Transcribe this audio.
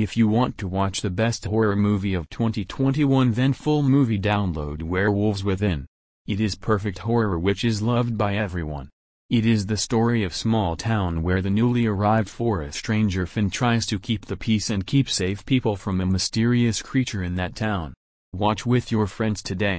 If you want to watch the best horror movie of 2021 then full movie download Werewolves Within. It is perfect horror which is loved by everyone. It is the story of small town where the newly arrived forest stranger Finn tries to keep the peace and keep safe people from a mysterious creature in that town. Watch with your friends today.